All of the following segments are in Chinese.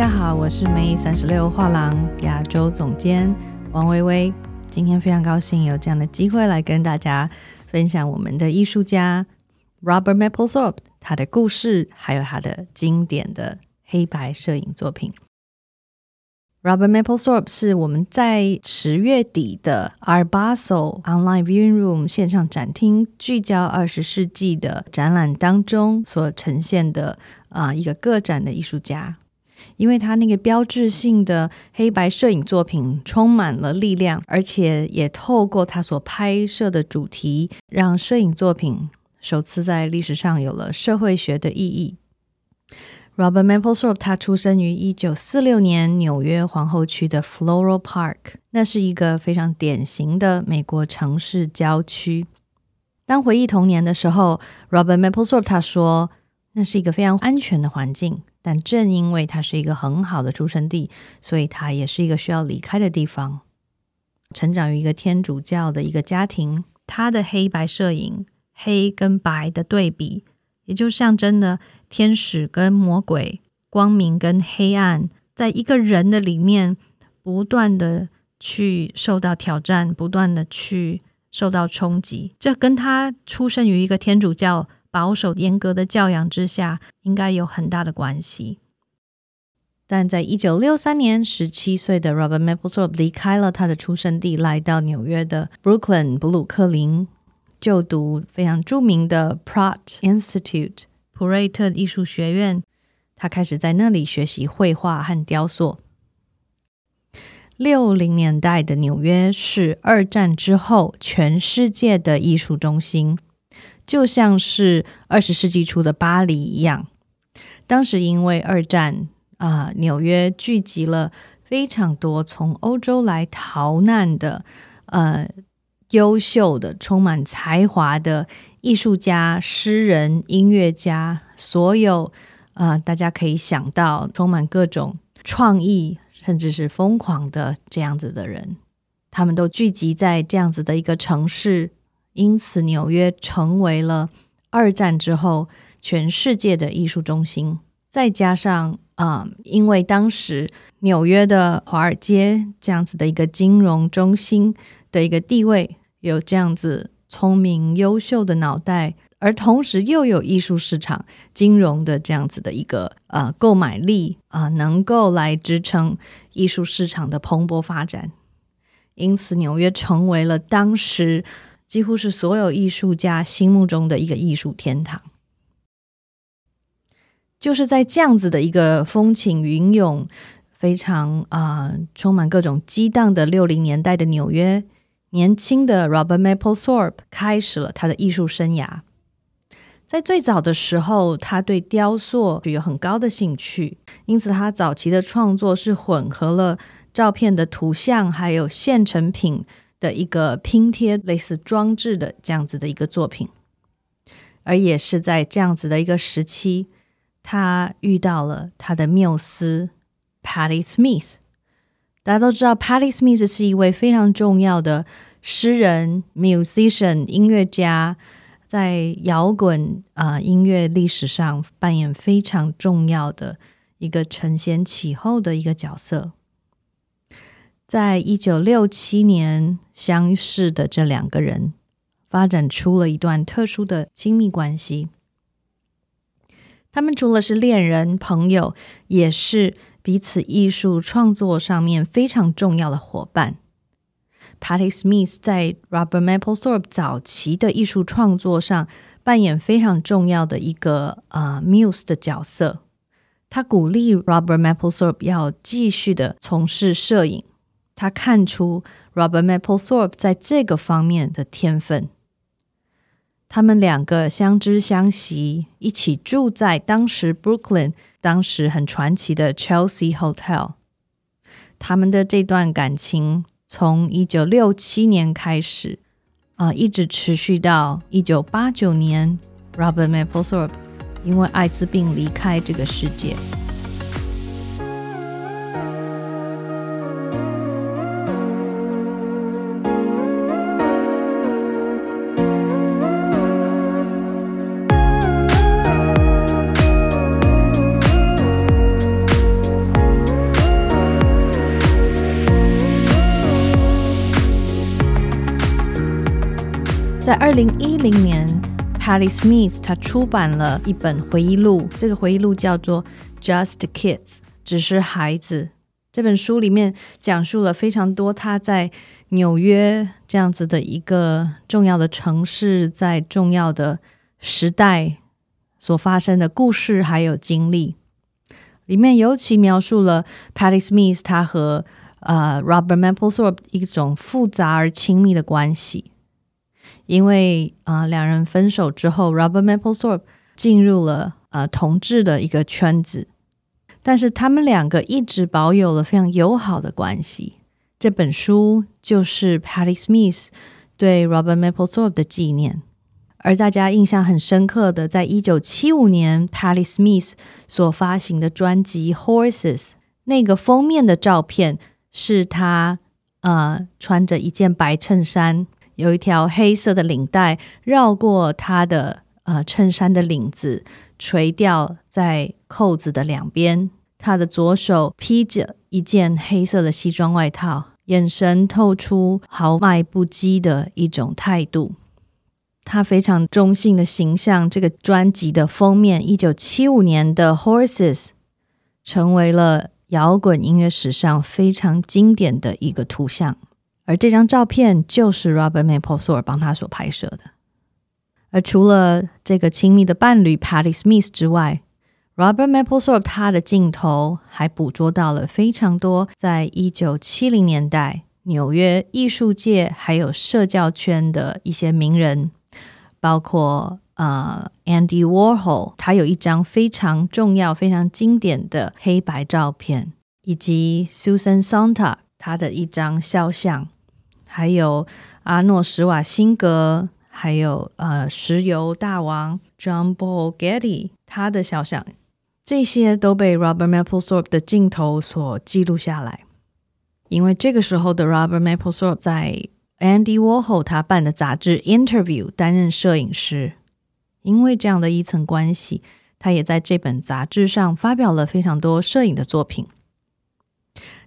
大家好，我是梅三十六画廊亚洲总监王薇薇。今天非常高兴有这样的机会来跟大家分享我们的艺术家 Robert Mapplethorpe 他的故事，还有他的经典的黑白摄影作品。Robert Mapplethorpe 是我们在十月底的 Art Basel Online Viewing Room 线上展厅聚焦二十世纪的展览当中所呈现的啊一个个展的艺术家，因为他那个标志性的黑白摄影作品充满了力量，而且也透过他所拍摄的主题，让摄影作品首次在历史上有了社会学的意义。Robert Mapplethorpe，他出生于一九四六年纽约皇后区的 Floral Park，那是一个非常典型的美国城市郊区。当回忆童年的时候，Robert Mapplethorpe 他说，那是一个非常安全的环境，但正因为它是一个很好的出生地，所以它也是一个需要离开的地方。成长于一个天主教的一个家庭，他的黑白摄影，黑跟白的对比。也就象征了天使跟魔鬼、光明跟黑暗，在一个人的里面不断的去受到挑战，不断的去受到冲击。这跟他出生于一个天主教保守严格的教养之下，应该有很大的关系。但在一九六三年，十七岁的 Robert Mapplethorpe 离开了他的出生地，来到纽约的 Brooklyn 布鲁克林。就读非常著名的 Pratt Institute 普瑞特艺术学院，他开始在那里学习绘画和雕塑。六零年代的纽约是二战之后全世界的艺术中心，就像是二十世纪初的巴黎一样。当时因为二战啊，纽约聚集了非常多从欧洲来逃难的呃。优秀的、充满才华的艺术家、诗人、音乐家，所有啊，大家可以想到充满各种创意，甚至是疯狂的这样子的人，他们都聚集在这样子的一个城市，因此纽约成为了二战之后全世界的艺术中心。再加上啊，因为当时纽约的华尔街这样子的一个金融中心的一个地位。有这样子聪明优秀的脑袋，而同时又有艺术市场、金融的这样子的一个呃购买力啊，能够来支撑艺术市场的蓬勃发展。因此，纽约成为了当时几乎是所有艺术家心目中的一个艺术天堂。就是在这样子的一个风起云涌、非常啊充满各种激荡的六零年代的纽约。年轻的 Robert Mapplethorpe 开始了他的艺术生涯。在最早的时候，他对雕塑有很高的兴趣，因此他早期的创作是混合了照片的图像，还有现成品的一个拼贴，类似装置的这样子的一个作品。而也是在这样子的一个时期，他遇到了他的缪斯 Patti Smith。大家都知道，Patti Smith 是一位非常重要的诗人、musician、音乐家，在摇滚啊音乐历史上扮演非常重要的一个承先启后的一个角色。在一九六七年相识的这两个人，发展出了一段特殊的亲密关系。他们除了是恋人、朋友，也是。彼此艺术创作上面非常重要的伙伴，Patti Smith 在 Robert Mapplethorpe 早期的艺术创作上扮演非常重要的一个呃 muse 的角色。他鼓励 Robert Mapplethorpe 要继续的从事摄影，他看出 Robert Mapplethorpe 在这个方面的天分。他们两个相知相惜，一起住在当时 Brooklyn。当时很传奇的 Chelsea Hotel，他们的这段感情从一九六七年开始啊，一直持续到一九八九年，Robert Mapplethorpe 因为艾滋病离开这个世界。在二零一零年，Patti Smith 他出版了一本回忆录，这个回忆录叫做《Just Kids》，只是孩子。这本书里面讲述了非常多他在纽约这样子的一个重要的城市，在重要的时代所发生的故事还有经历。里面尤其描述了 Patti Smith 他和呃 Robert Mapplethorpe 一种复杂而亲密的关系。因为啊，两人分手之后，Robert maplethorpe 进入了呃同志的一个圈子。但是他们两个一直保有了非常友好的关系。这本书就是 Patty Smith 对 Robert maplethorpe 的纪念。而大家印象很深刻的，在一九七五年 Patty Smith 所发行的专辑《Horses》那个封面的照片，是他呃穿着一件白衬衫，有一条黑色的领带绕过他的呃衬衫的领子。垂吊在扣子的两边，他的左手披着一件黑色的西装外套，眼神透出豪迈不羁的一种态度。他非常中性的形象，这个专辑的封面，一九七五年的《Horses》成为了摇滚音乐史上非常经典的一个图像。而这张照片就是 Robert maplethorpe 帮他所拍摄的。而除了这个亲密的伴侣 Patti Smith 之外，Robert maplethorpe 他的镜头还捕捉到了非常多在一九七零年代纽约艺术界还有社交圈的一些名人，包括呃 Andy Warhol，他有一张非常重要、非常经典的黑白照片，以及 Susan Sontag 他的一张肖像，还有阿诺·施瓦辛格。还有呃，石油大王 John Paul Getty 他的肖像，这些都被 Robert Mapplethorpe 的镜头所记录下来。因为这个时候的 Robert Mapplethorpe 在 Andy Warhol 他办的杂志 Interview 担任摄影师，因为这样的一层关系，他也在这本杂志上发表了非常多摄影的作品。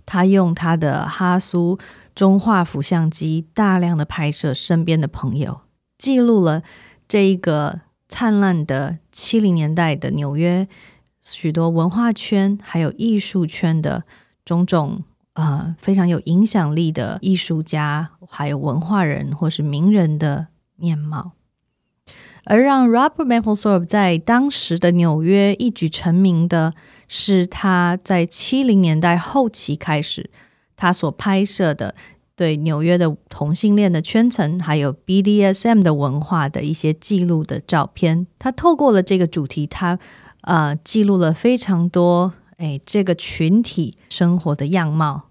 他用他的哈苏中画幅相机大量的拍摄身边的朋友。记录了这一个灿烂的七零年代的纽约，许多文化圈还有艺术圈的种种呃非常有影响力的艺术家，还有文化人或是名人的面貌。而让 Robert Mapplethorpe 在当时的纽约一举成名的是他在七零年代后期开始他所拍摄的。对纽约的同性恋的圈层，还有 BDSM 的文化的一些记录的照片，他透过了这个主题，他呃记录了非常多哎这个群体生活的样貌。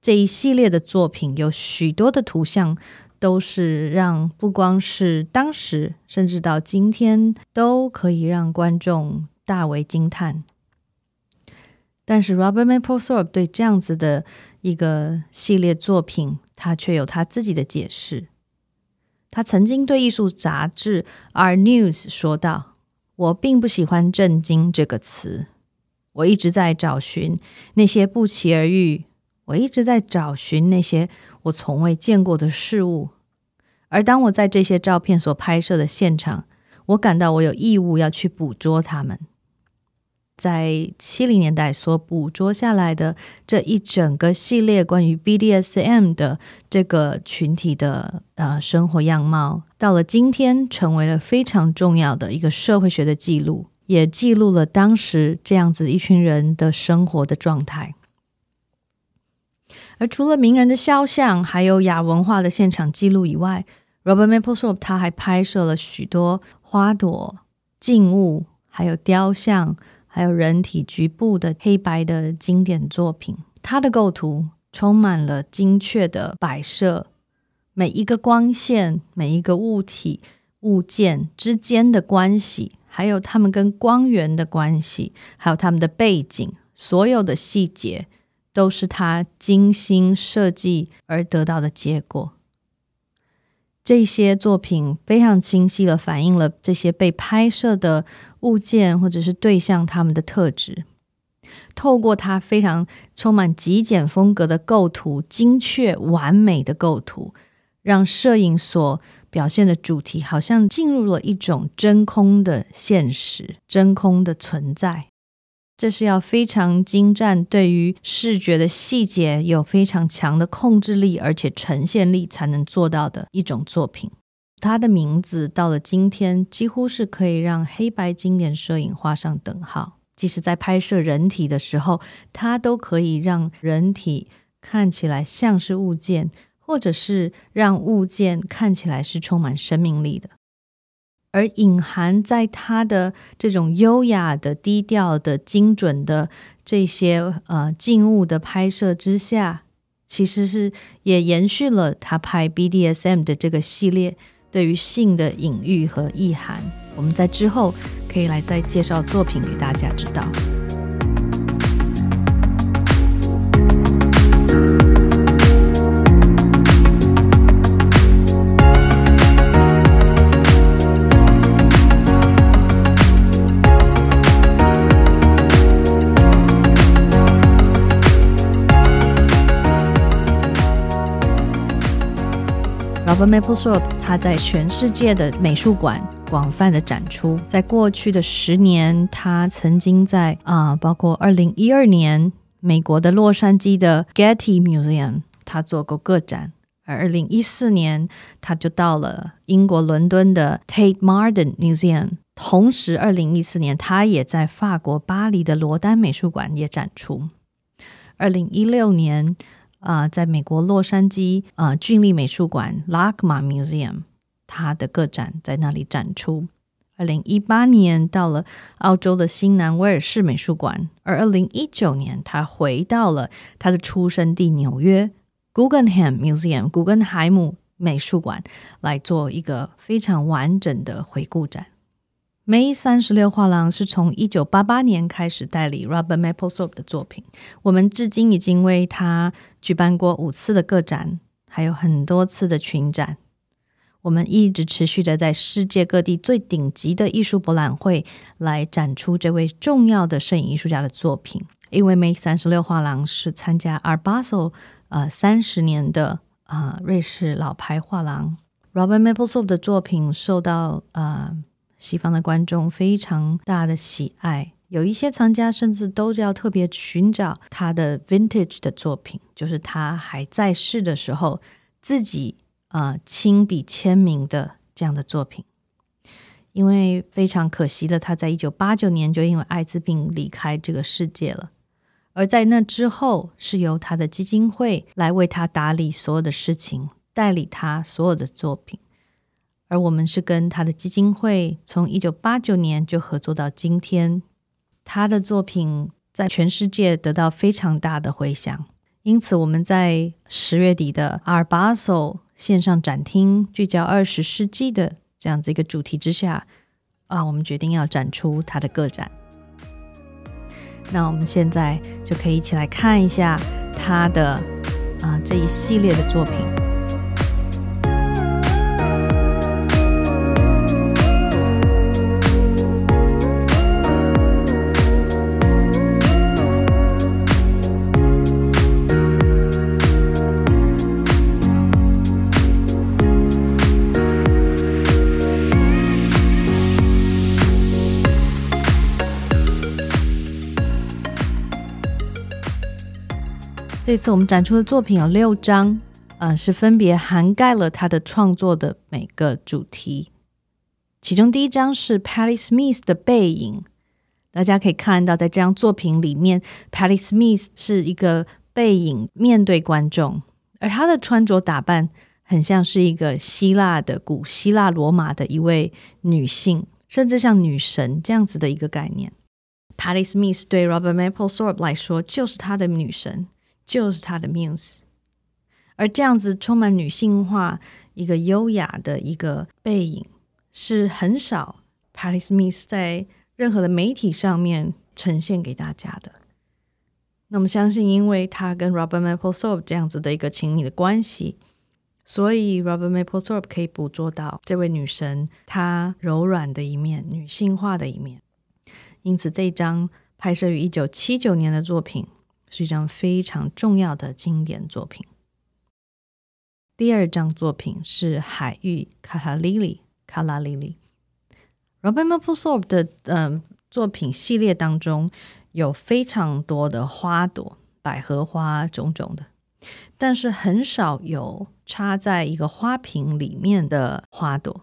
这一系列的作品有许多的图像，都是让不光是当时，甚至到今天都可以让观众大为惊叹。但是 Robert Mapplethorpe 对这样子的。一个系列作品，他却有他自己的解释。他曾经对艺术杂志《Our News》说道：“我并不喜欢‘震惊’这个词，我一直在找寻那些不期而遇，我一直在找寻那些我从未见过的事物。而当我在这些照片所拍摄的现场，我感到我有义务要去捕捉它们。”在七零年代所捕捉下来的这一整个系列关于 BDSM 的这个群体的呃生活样貌，到了今天成为了非常重要的一个社会学的记录，也记录了当时这样子一群人的生活的状态。而除了名人的肖像，还有亚文化的现场记录以外，Robert Mapplethorpe 他还拍摄了许多花朵、静物，还有雕像。还有人体局部的黑白的经典作品，它的构图充满了精确的摆设，每一个光线、每一个物体、物件之间的关系，还有它们跟光源的关系，还有它们的背景，所有的细节都是他精心设计而得到的结果。这些作品非常清晰的反映了这些被拍摄的物件或者是对象他们的特质。透过它非常充满极简风格的构图，精确完美的构图，让摄影所表现的主题好像进入了一种真空的现实，真空的存在。这是要非常精湛，对于视觉的细节有非常强的控制力，而且呈现力才能做到的一种作品。它的名字到了今天，几乎是可以让黑白经典摄影画上等号。即使在拍摄人体的时候，它都可以让人体看起来像是物件，或者是让物件看起来是充满生命力的。而隐含在他的这种优雅的、低调的、精准的这些呃静物的拍摄之下，其实是也延续了他拍 BDSM 的这个系列对于性的隐喻和意涵。我们在之后可以来再介绍作品给大家知道。Robert Mapplethorpe，他在全世界的美术馆广泛的展出。在过去的十年，他曾经在啊，包括二零一二年美国的洛杉矶的 Getty Museum，他做过个展；而二零一四年，他就到了英国伦敦的 Tate Modern Museum。同时，二零一四年，他也在法国巴黎的罗丹美术馆也展出。二零一六年。啊，在美国洛杉矶啊，郡立美术馆 （LACMA Museum），他的个展在那里展出。二零一八年到了澳洲的新南威尔士美术馆，而二零一九年他回到了他的出生地纽约 Guggenheim Museum（ 古根海姆美术馆）来做一个非常完整的回顾展。May 三十六画廊是从一九八八年开始代理 Robert Mapplethorpe 的作品。我们至今已经为他举办过五次的个展，还有很多次的群展。我们一直持续的在世界各地最顶级的艺术博览会来展出这位重要的摄影艺术家的作品。因为 May 三十六画廊是参加 Arbasel 呃三十年的啊瑞士老牌画廊，Robert Mapplethorpe 的作品受到呃。西方的观众非常大的喜爱，有一些藏家甚至都要特别寻找他的 vintage 的作品，就是他还在世的时候自己呃亲笔签名的这样的作品。因为非常可惜的，他在一九八九年就因为艾滋病离开这个世界了，而在那之后是由他的基金会来为他打理所有的事情，代理他所有的作品。而我们是跟他的基金会从一九八九年就合作到今天，他的作品在全世界得到非常大的回响。因此，我们在十月底的阿尔巴索线上展厅，聚焦二十世纪的这样子一个主题之下，啊，我们决定要展出他的个展。那我们现在就可以一起来看一下他的啊这一系列的作品。这次我们展出的作品有六张，呃，是分别涵盖了他的创作的每个主题。其中第一张是 Patty Smith 的背影，大家可以看到，在这张作品里面，Patty Smith 是一个背影面对观众，而她的穿着打扮很像是一个希腊的古希腊罗马的一位女性，甚至像女神这样子的一个概念。Patty Smith 对 Robert Mapplethorpe 来说就是他的女神。就是他的 muse，而这样子充满女性化、一个优雅的一个背影，是很少 Patty Smith 在任何的媒体上面呈现给大家的。那么，相信因为他跟 Robert Mapplethorpe 这样子的一个亲密的关系，所以 Robert Mapplethorpe 可以捕捉到这位女神她柔软的一面、女性化的一面。因此，这一张拍摄于一九七九年的作品。是一张非常重要的经典作品。第二张作品是海域卡拉莉莉，卡拉莉莉。Robert Mapplethorpe 的嗯作品系列当中有非常多的花朵，百合花种种的，但是很少有插在一个花瓶里面的花朵。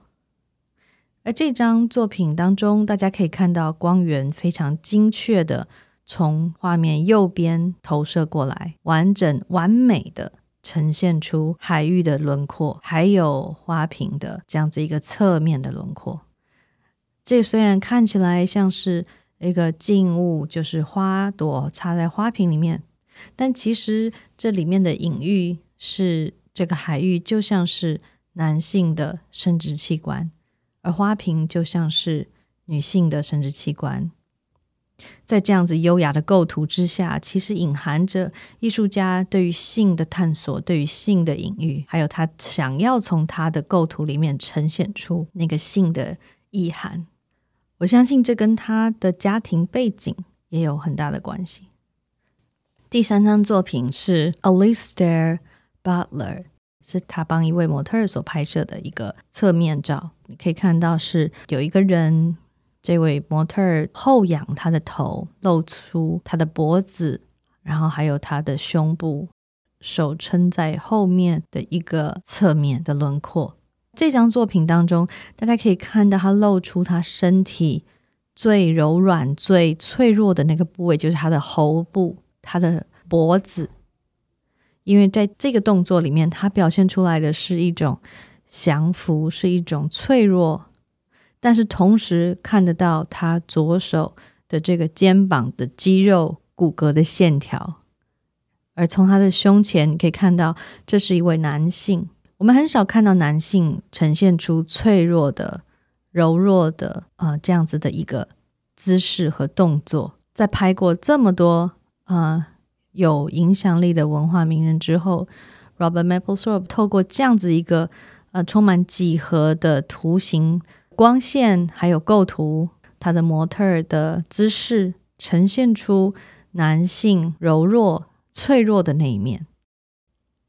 而这张作品当中，大家可以看到光源非常精确的从画面右边投射过来，完整完美的呈现出海域的轮廓，还有花瓶的这样子一个侧面的轮廓。这虽然看起来像是一个静物，就是花朵插在花瓶里面，但其实这里面的隐喻是这个海域就像是男性的生殖器官，而花瓶就像是女性的生殖器官。在这样子优雅的构图之下，其实隐含着艺术家对于性的探索，对于性的隐喻，还有他想要从他的构图里面呈现出那个性的意涵。我相信这跟他的家庭背景也有很大的关系。第三张作品是 Alistair Butler，是他帮一位模特所拍摄的一个侧面照。你可以看到是有一个人，这位模特后仰他的头，露出他的脖子，然后还有他的胸部，手撑在后面的一个侧面的轮廓。这张作品当中，大家可以看到他露出他身体最柔软、最脆弱的那个部位，就是他的喉部、他的脖子。因为在这个动作里面，他表现出来的是一种降服，是一种脆弱，但是同时看得到他左手的这个肩膀的肌肉、骨骼的线条，而从他的胸前，可以看到这是一位男性。我们很少看到男性呈现出脆弱的、柔弱的啊这样子的一个姿势和动作。在拍过这么多啊有影响力的文化名人之后，Robert Mapplethorpe 透过这样子一个呃充满几何的图形、光线还有构图，他的模特的姿势呈现出男性柔弱、脆弱的那一面。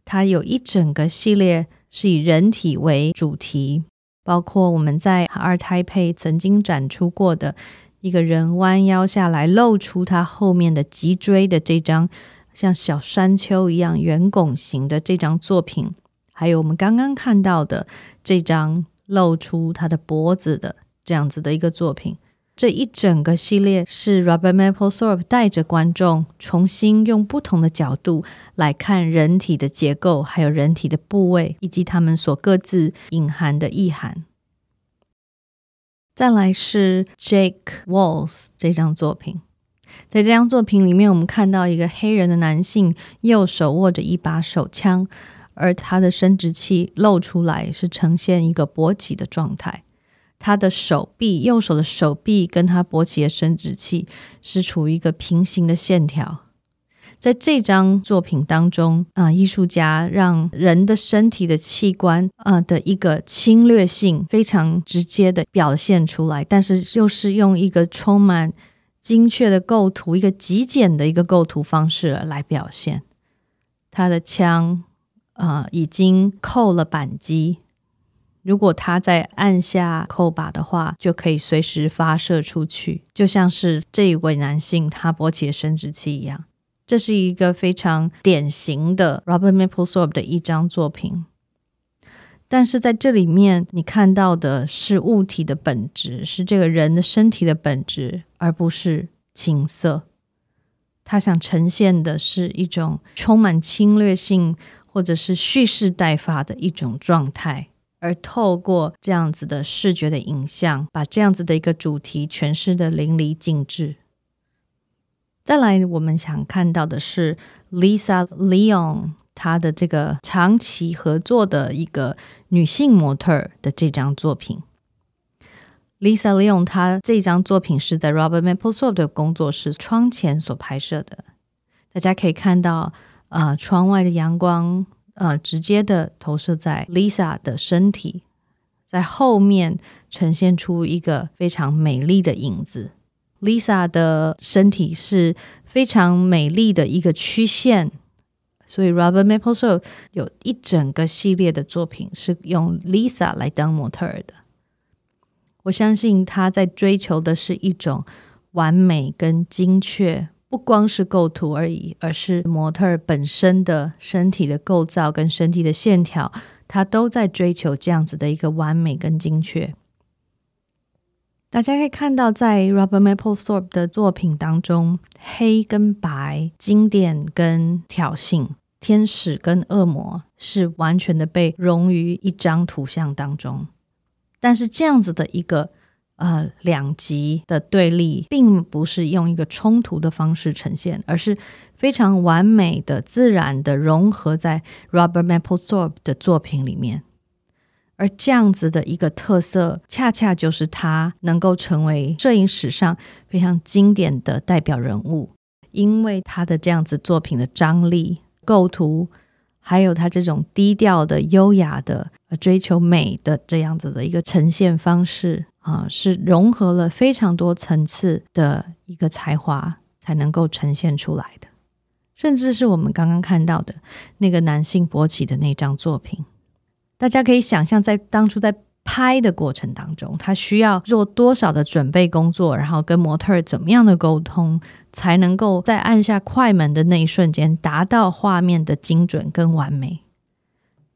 他有一整个系列。是以人体为主题，包括我们在二胎配曾经展出过的一个人弯腰下来，露出他后面的脊椎的这张像小山丘一样圆拱形的这张作品，还有我们刚刚看到的这张露出他的脖子的这样子的一个作品。这一整个系列是 Robert Mapplethorpe 带着观众重新用不同的角度来看人体的结构，还有人体的部位，以及他们所各自隐含的意涵。再来是 Jake Walls 这张作品，在这张作品里面，我们看到一个黑人的男性右手握着一把手枪，而他的生殖器露出来，是呈现一个勃起的状态。他的手臂，右手的手臂跟他勃起的生殖器是处于一个平行的线条。在这张作品当中，啊，艺术家让人的身体的器官，啊的一个侵略性非常直接的表现出来，但是又是用一个充满精确的构图，一个极简的一个构图方式来表现。他的枪，啊，已经扣了扳机。如果他在按下扣把的话，就可以随时发射出去，就像是这一位男性他勃起的生殖器一样。这是一个非常典型的 Robert Mapplethorpe 的一张作品。但是在这里面，你看到的是物体的本质，是这个人的身体的本质，而不是情色。他想呈现的是一种充满侵略性或者是蓄势待发的一种状态。而透过这样子的视觉的影像，把这样子的一个主题诠释的淋漓尽致。再来，我们想看到的是 Lisa Leon 她的这个长期合作的一个女性模特的这张作品。Lisa Leon 她这张作品是在 Robert Mapplethorpe 的工作室窗前所拍摄的，大家可以看到啊，窗外的阳光。呃，直接的投射在 Lisa 的身体，在后面呈现出一个非常美丽的影子。Lisa 的身体是非常美丽的一个曲线，所以 Robert Mapplethorpe 有一整个系列的作品是用 Lisa 来当模特儿的。我相信他在追求的是一种完美跟精确，不光是构图而已，而是模特儿本身的身体的构造跟身体的线条，他都在追求这样子的一个完美跟精确。大家可以看到，在 Robert Mapplethorpe 的作品当中，黑跟白、经典跟挑衅、天使跟恶魔是完全的被融于一张图像当中。但是这样子的一个呃两极的对立，并不是用一个冲突的方式呈现，而是非常完美的、自然的融合在 Robert Mapplethorpe 的作品里面。而这样子的一个特色，恰恰就是他能够成为摄影史上非常经典的代表人物，因为他的这样子作品的张力、构图，还有他这种低调的、优雅的、追求美的这样子的一个呈现方式啊，是融合了非常多层次的一个才华才能够呈现出来的，甚至是我们刚刚看到的那个男性勃起的那张作品。大家可以想象，在当初在拍的过程当中，他需要做多少的准备工作，然后跟模特怎么样的沟通，才能够在按下快门的那一瞬间达到画面的精准跟完美。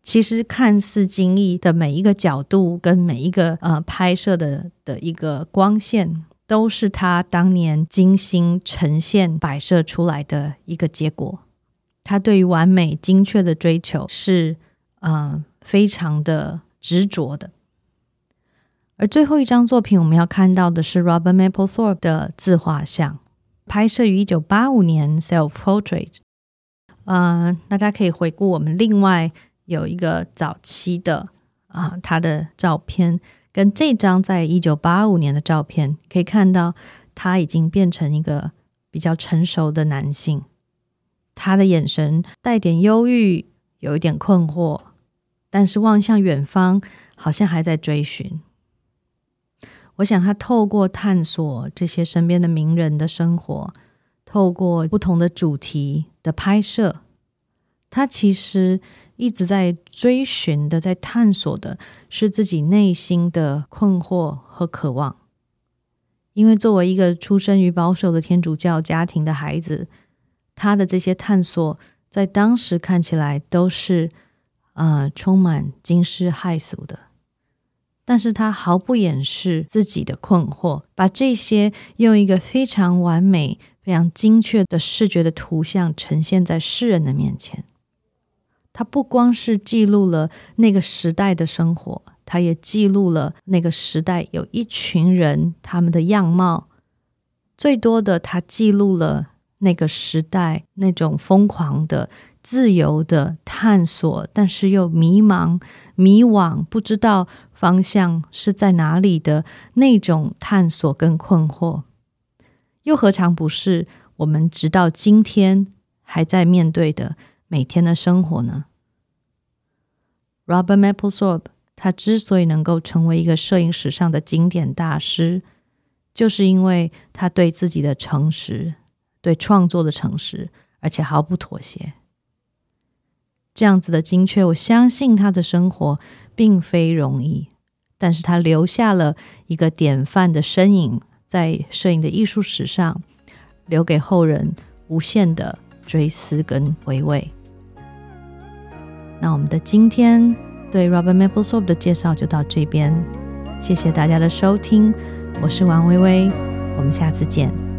其实看似精益的每一个角度跟每一个呃拍摄的的一个光线，都是他当年精心呈现摆设出来的一个结果。他对于完美精确的追求是嗯。非常的执着的，而最后一张作品我们要看到的是 Robert Mapplethorpe 的自画像，拍摄于一九八五年 Self Portrait。嗯，大家可以回顾我们另外有一个早期的啊他的照片，跟这张在一九八五年的照片，可以看到他已经变成一个比较成熟的男性，他的眼神带点忧郁，有一点困惑。但是望向远方，好像还在追寻。我想他透过探索这些身边的名人的生活，透过不同的主题的拍摄，他其实一直在追寻的，在探索的是自己内心的困惑和渴望。因为作为一个出生于保守的天主教家庭的孩子，他的这些探索在当时看起来都是。呃，充满惊世骇俗的，但是他毫不掩饰自己的困惑，把这些用一个非常完美、非常精确的视觉的图像呈现在世人的面前。他不光是记录了那个时代的生活，他也记录了那个时代有一群人他们的样貌。最多的，他记录了那个时代那种疯狂的。自由的探索，但是又迷茫、迷惘，不知道方向是在哪里的那种探索跟困惑，又何尝不是我们直到今天还在面对的每天的生活呢？Robert Mapplethorpe 他之所以能够成为一个摄影史上的经典大师，就是因为他对自己的诚实，对创作的诚实，而且毫不妥协。这样子的精确，我相信他的生活并非容易，但是他留下了一个典范的身影，在摄影的艺术史上，留给后人无限的追思跟回味。那我们的今天对 Robert Mapplethorpe 的介绍就到这边，谢谢大家的收听，我是王微微，我们下次见。